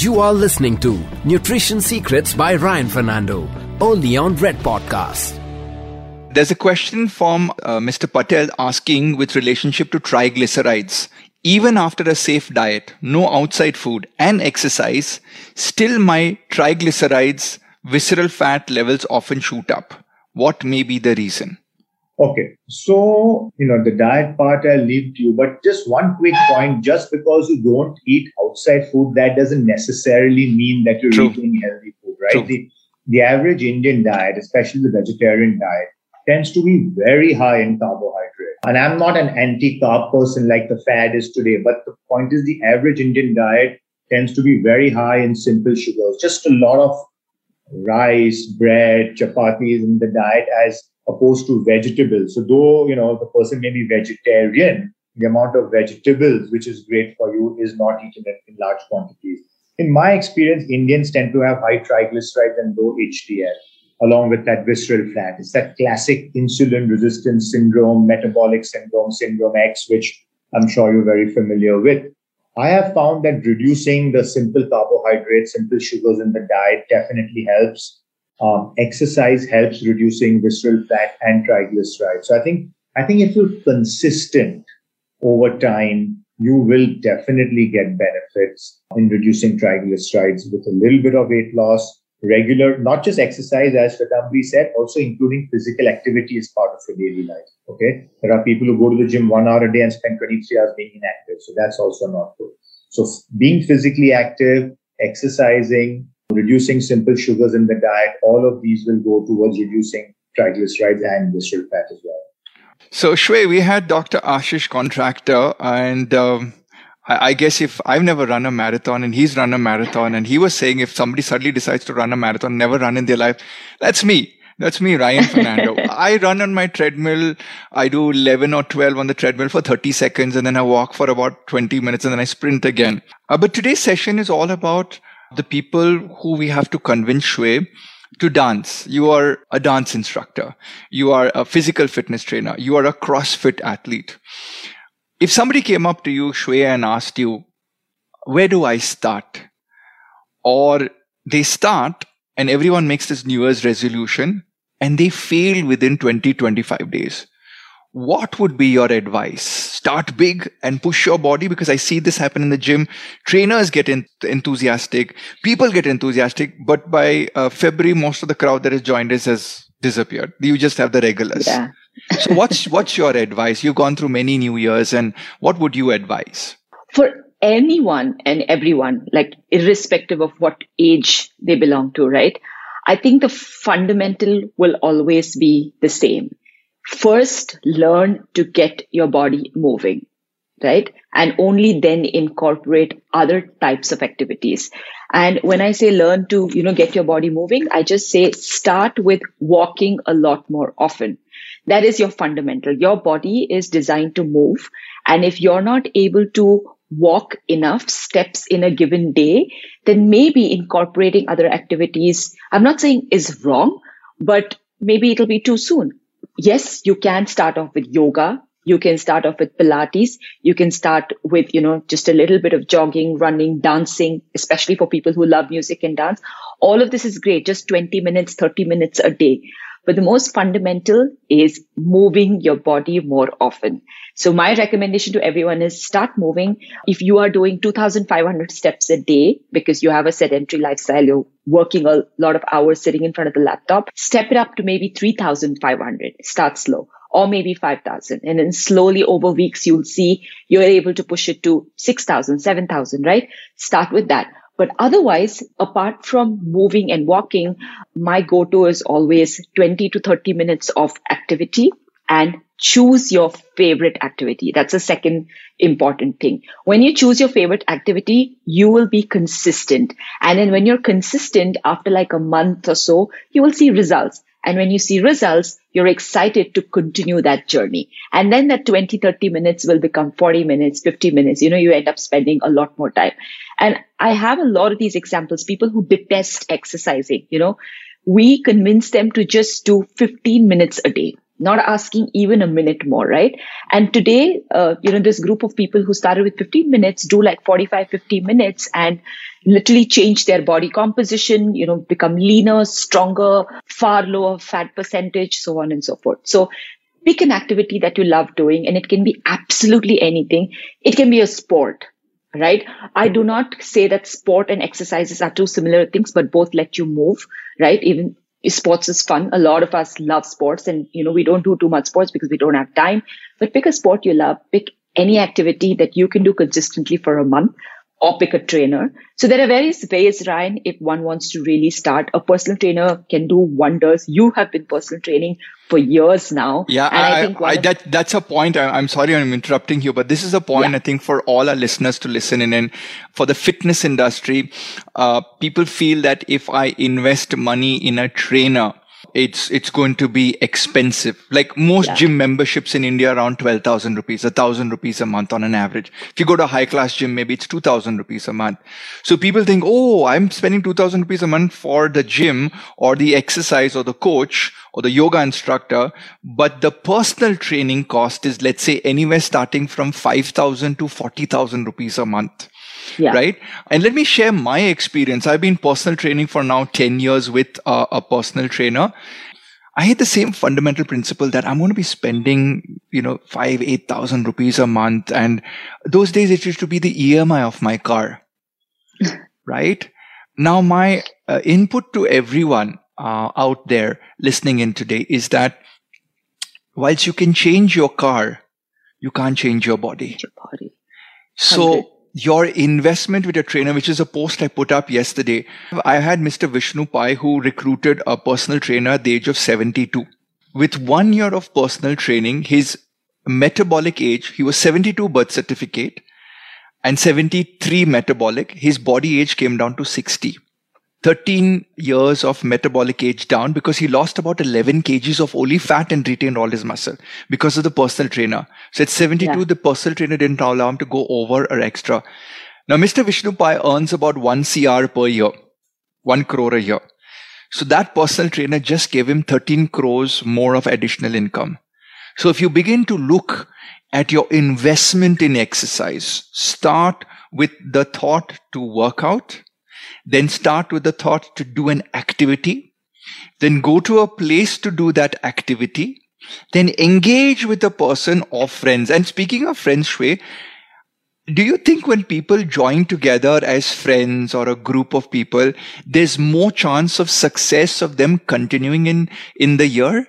You are listening to Nutrition Secrets by Ryan Fernando, only on Red Podcast. There's a question from uh, Mr. Patel asking with relationship to triglycerides. Even after a safe diet, no outside food, and exercise, still my triglycerides, visceral fat levels often shoot up. What may be the reason? Okay, so you know the diet part I'll leave to you, but just one quick point: just because you don't eat outside food, that doesn't necessarily mean that you're True. eating healthy food, right? The the average Indian diet, especially the vegetarian diet, tends to be very high in carbohydrate. And I'm not an anti-carb person like the fad is today, but the point is the average Indian diet tends to be very high in simple sugars, just a lot of rice, bread, chapatis in the diet as opposed to vegetables. So though, you know, the person may be vegetarian, the amount of vegetables which is great for you is not eaten in large quantities. In my experience, Indians tend to have high triglycerides and low HDL, along with that visceral fat. It's that classic insulin resistance syndrome, metabolic syndrome, syndrome X, which I'm sure you're very familiar with. I have found that reducing the simple carbohydrates, simple sugars in the diet definitely helps. Um, exercise helps reducing visceral fat and triglycerides. So I think I think if you're consistent over time, you will definitely get benefits in reducing triglycerides with a little bit of weight loss, regular, not just exercise, as Shwetambari said, also including physical activity as part of your daily life. Okay. There are people who go to the gym one hour a day and spend 23 hours being inactive. So that's also not good. So being physically active, exercising, reducing simple sugars in the diet, all of these will go towards reducing triglycerides and visceral fat as well. So, Shwe, we had Dr. Ashish Contractor, and um, I, I, guess if I've never run a marathon and he's run a marathon, and he was saying if somebody suddenly decides to run a marathon, never run in their life, that's me. That's me, Ryan Fernando. I run on my treadmill. I do 11 or 12 on the treadmill for 30 seconds, and then I walk for about 20 minutes, and then I sprint again. Uh, but today's session is all about the people who we have to convince Shwe to dance. You are a dance instructor. You are a physical fitness trainer. You are a CrossFit athlete. If somebody came up to you, Shwe, and asked you, where do I start? Or they start and everyone makes this New Year's resolution and they fail within 20, 25 days what would be your advice? Start big and push your body because I see this happen in the gym. Trainers get in, enthusiastic, people get enthusiastic, but by uh, February, most of the crowd that has joined us has disappeared. You just have the regulars. Yeah. so what's what's your advice? You've gone through many New Years, and what would you advise? For anyone and everyone, like irrespective of what age they belong to, right? I think the fundamental will always be the same first learn to get your body moving, right? And only then incorporate other types of activities. And when I say learn to, you know, get your body moving, I just say start with walking a lot more often. That is your fundamental. Your body is designed to move. And if you're not able to walk enough steps in a given day, then maybe incorporating other activities, I'm not saying is wrong, but maybe it'll be too soon yes, you can start off with yoga. You can start off with Pilates. You can start with, you know, just a little bit of jogging, running, dancing, especially for people who love music and dance. All of this is great. Just 20 minutes, 30 minutes a day. But the most fundamental is moving your body more often. So my recommendation to everyone is start moving. If you are doing 2,500 steps a day because you have a sedentary lifestyle, you're working a lot of hours sitting in front of the laptop, step it up to maybe 3,500. Start slow or maybe 5,000. And then slowly over weeks, you'll see you're able to push it to 6,000, 7,000, right? Start with that. But otherwise, apart from moving and walking, my go-to is always 20 to 30 minutes of activity and choose your favorite activity. That's the second important thing. When you choose your favorite activity, you will be consistent. And then when you're consistent after like a month or so, you will see results. And when you see results, you're excited to continue that journey. And then that 20, 30 minutes will become 40 minutes, 50 minutes. You know, you end up spending a lot more time. And I have a lot of these examples, people who detest exercising, you know, we convince them to just do 15 minutes a day not asking even a minute more, right? And today, uh, you know, this group of people who started with 15 minutes do like 45, 50 minutes and literally change their body composition, you know, become leaner, stronger, far lower fat percentage, so on and so forth. So pick an activity that you love doing and it can be absolutely anything. It can be a sport, right? I do not say that sport and exercises are two similar things, but both let you move, right? Even sports is fun. A lot of us love sports and, you know, we don't do too much sports because we don't have time, but pick a sport you love, pick any activity that you can do consistently for a month or pick a trainer. So there are various ways, Ryan, if one wants to really start. A personal trainer can do wonders. You have been personal training for years now. Yeah, I, I, think I, that that's a point. I, am sorry I'm interrupting you, but this is a point yeah. I think for all our listeners to listen in. And for the fitness industry, uh, people feel that if I invest money in a trainer, it's it's going to be expensive. Like most yeah. gym memberships in India, around twelve thousand rupees, a thousand rupees a month on an average. If you go to a high class gym, maybe it's two thousand rupees a month. So people think, oh, I'm spending two thousand rupees a month for the gym or the exercise or the coach or the yoga instructor, but the personal training cost is, let's say, anywhere starting from five thousand to forty thousand rupees a month. Yeah. Right. And let me share my experience. I've been personal training for now 10 years with uh, a personal trainer. I had the same fundamental principle that I'm going to be spending, you know, five, 8,000 rupees a month. And those days it used to be the EMI of my car. right. Now my uh, input to everyone uh, out there listening in today is that whilst you can change your car, you can't change your body. Your body. So your investment with a trainer, which is a post I put up yesterday. I had Mr. Vishnu Pai who recruited a personal trainer at the age of 72. With one year of personal training, his metabolic age, he was 72 birth certificate and 73 metabolic. His body age came down to 60. 13 years of metabolic age down because he lost about 11 kgs of only fat and retained all his muscle because of the personal trainer. So at 72, yeah. the personal trainer didn't allow him to go over or extra. Now, Mr. Vishnu Pai earns about 1 CR per year, 1 crore a year. So that personal trainer just gave him 13 crores more of additional income. So if you begin to look at your investment in exercise, start with the thought to work out then start with the thought to do an activity, then go to a place to do that activity, then engage with a person or friends. And speaking of friends, Shwe, do you think when people join together as friends or a group of people, there's more chance of success of them continuing in, in the year?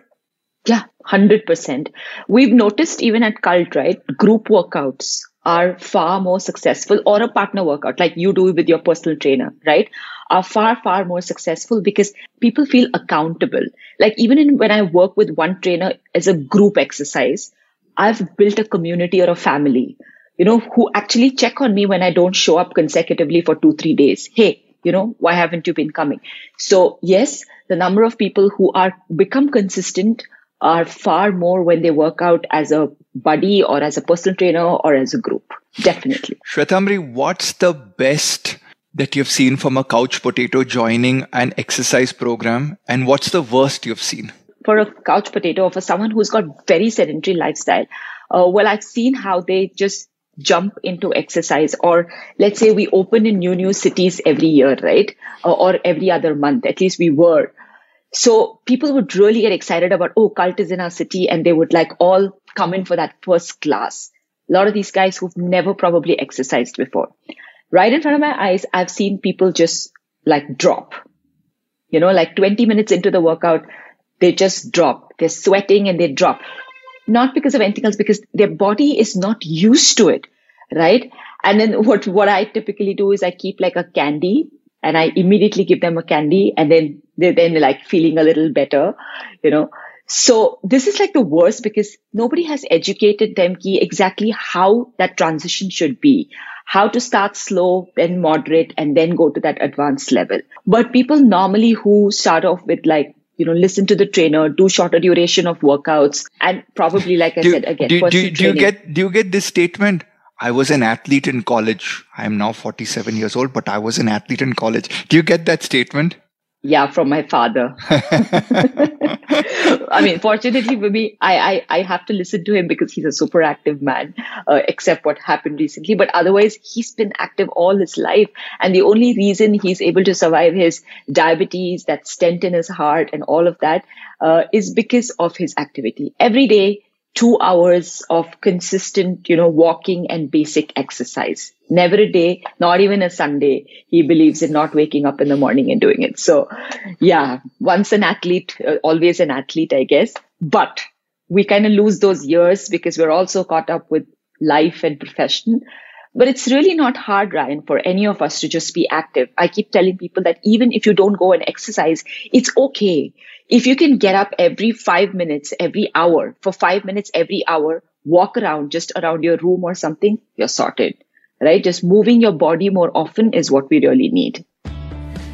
Yeah, 100%. We've noticed even at Cult, right? Group workouts are far more successful or a partner workout like you do with your personal trainer, right? Are far, far more successful because people feel accountable. Like even in, when I work with one trainer as a group exercise, I've built a community or a family, you know, who actually check on me when I don't show up consecutively for two, three days. Hey, you know, why haven't you been coming? So yes, the number of people who are become consistent are far more when they work out as a buddy or as a personal trainer or as a group. Definitely. Shwetambari, what's the best that you've seen from a couch potato joining an exercise program? And what's the worst you've seen? For a couch potato or for someone who's got very sedentary lifestyle, uh, well, I've seen how they just jump into exercise or let's say we open in new new cities every year right or, or every other month at least we were so people would really get excited about, oh, cult is in our city, and they would like all come in for that first class. A lot of these guys who've never probably exercised before. Right in front of my eyes, I've seen people just like drop. You know, like 20 minutes into the workout, they just drop. They're sweating and they drop. Not because of anything else, because their body is not used to it. Right. And then what, what I typically do is I keep like a candy and I immediately give them a candy and then they're then like feeling a little better, you know. So this is like the worst because nobody has educated them key exactly how that transition should be, how to start slow, then moderate, and then go to that advanced level. But people normally who start off with like, you know, listen to the trainer, do shorter duration of workouts, and probably, like I do, said again, do, do, do you get do you get this statement? I was an athlete in college. I am now 47 years old, but I was an athlete in college. Do you get that statement? Yeah, from my father. I mean, fortunately for me, I, I, I, have to listen to him because he's a super active man, uh, except what happened recently. But otherwise, he's been active all his life. And the only reason he's able to survive his diabetes, that stent in his heart, and all of that uh, is because of his activity. Every day, two hours of consistent, you know, walking and basic exercise. Never a day, not even a Sunday. He believes in not waking up in the morning and doing it. So yeah, once an athlete, uh, always an athlete, I guess. But we kind of lose those years because we're also caught up with life and profession. But it's really not hard, Ryan, for any of us to just be active. I keep telling people that even if you don't go and exercise, it's okay if you can get up every five minutes, every hour, for five minutes every hour, walk around just around your room or something, you're sorted, right? Just moving your body more often is what we really need.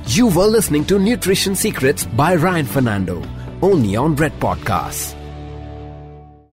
You were listening to Nutrition Secrets by Ryan Fernando, only on Red Podcasts.